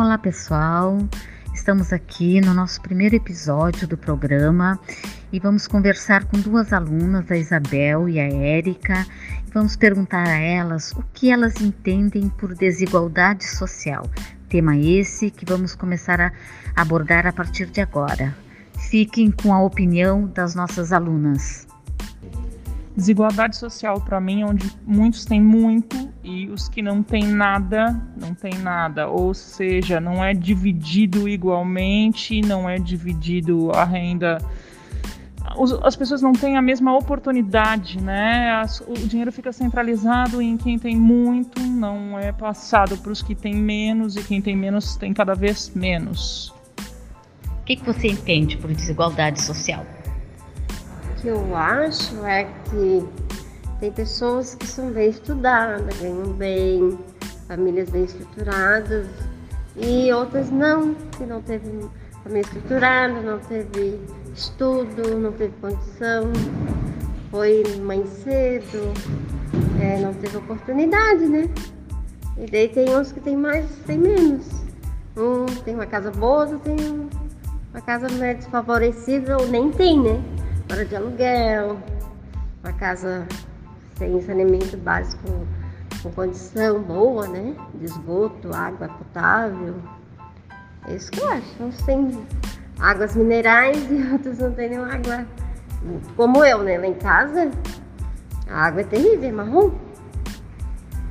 Olá, pessoal. Estamos aqui no nosso primeiro episódio do programa e vamos conversar com duas alunas, a Isabel e a Érica, vamos perguntar a elas o que elas entendem por desigualdade social. Tema esse que vamos começar a abordar a partir de agora. Fiquem com a opinião das nossas alunas. Desigualdade social para mim é onde muitos têm muito e os que não têm nada, não têm nada. Ou seja, não é dividido igualmente, não é dividido a renda. As pessoas não têm a mesma oportunidade, né? o dinheiro fica centralizado em quem tem muito, não é passado para os que têm menos e quem tem menos tem cada vez menos. O que, que você entende por desigualdade social? que eu acho é que tem pessoas que são bem estudadas, ganham bem, famílias bem estruturadas, e outras não, que não teve família estruturada, não teve estudo, não teve condição, foi mãe cedo, é, não teve oportunidade, né? E daí tem uns que tem mais, tem menos. Um tem uma casa boa, outro tem uma casa né, desfavorecível, nem tem, né? hora de aluguel, uma casa sem saneamento básico com condição boa, né? De esgoto, água potável. É isso que eu acho. Uns têm águas minerais e outros não têm nenhuma água. Como eu, né? Lá em casa, a água é terrível, é marrom.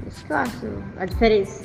É isso que eu acho a diferença.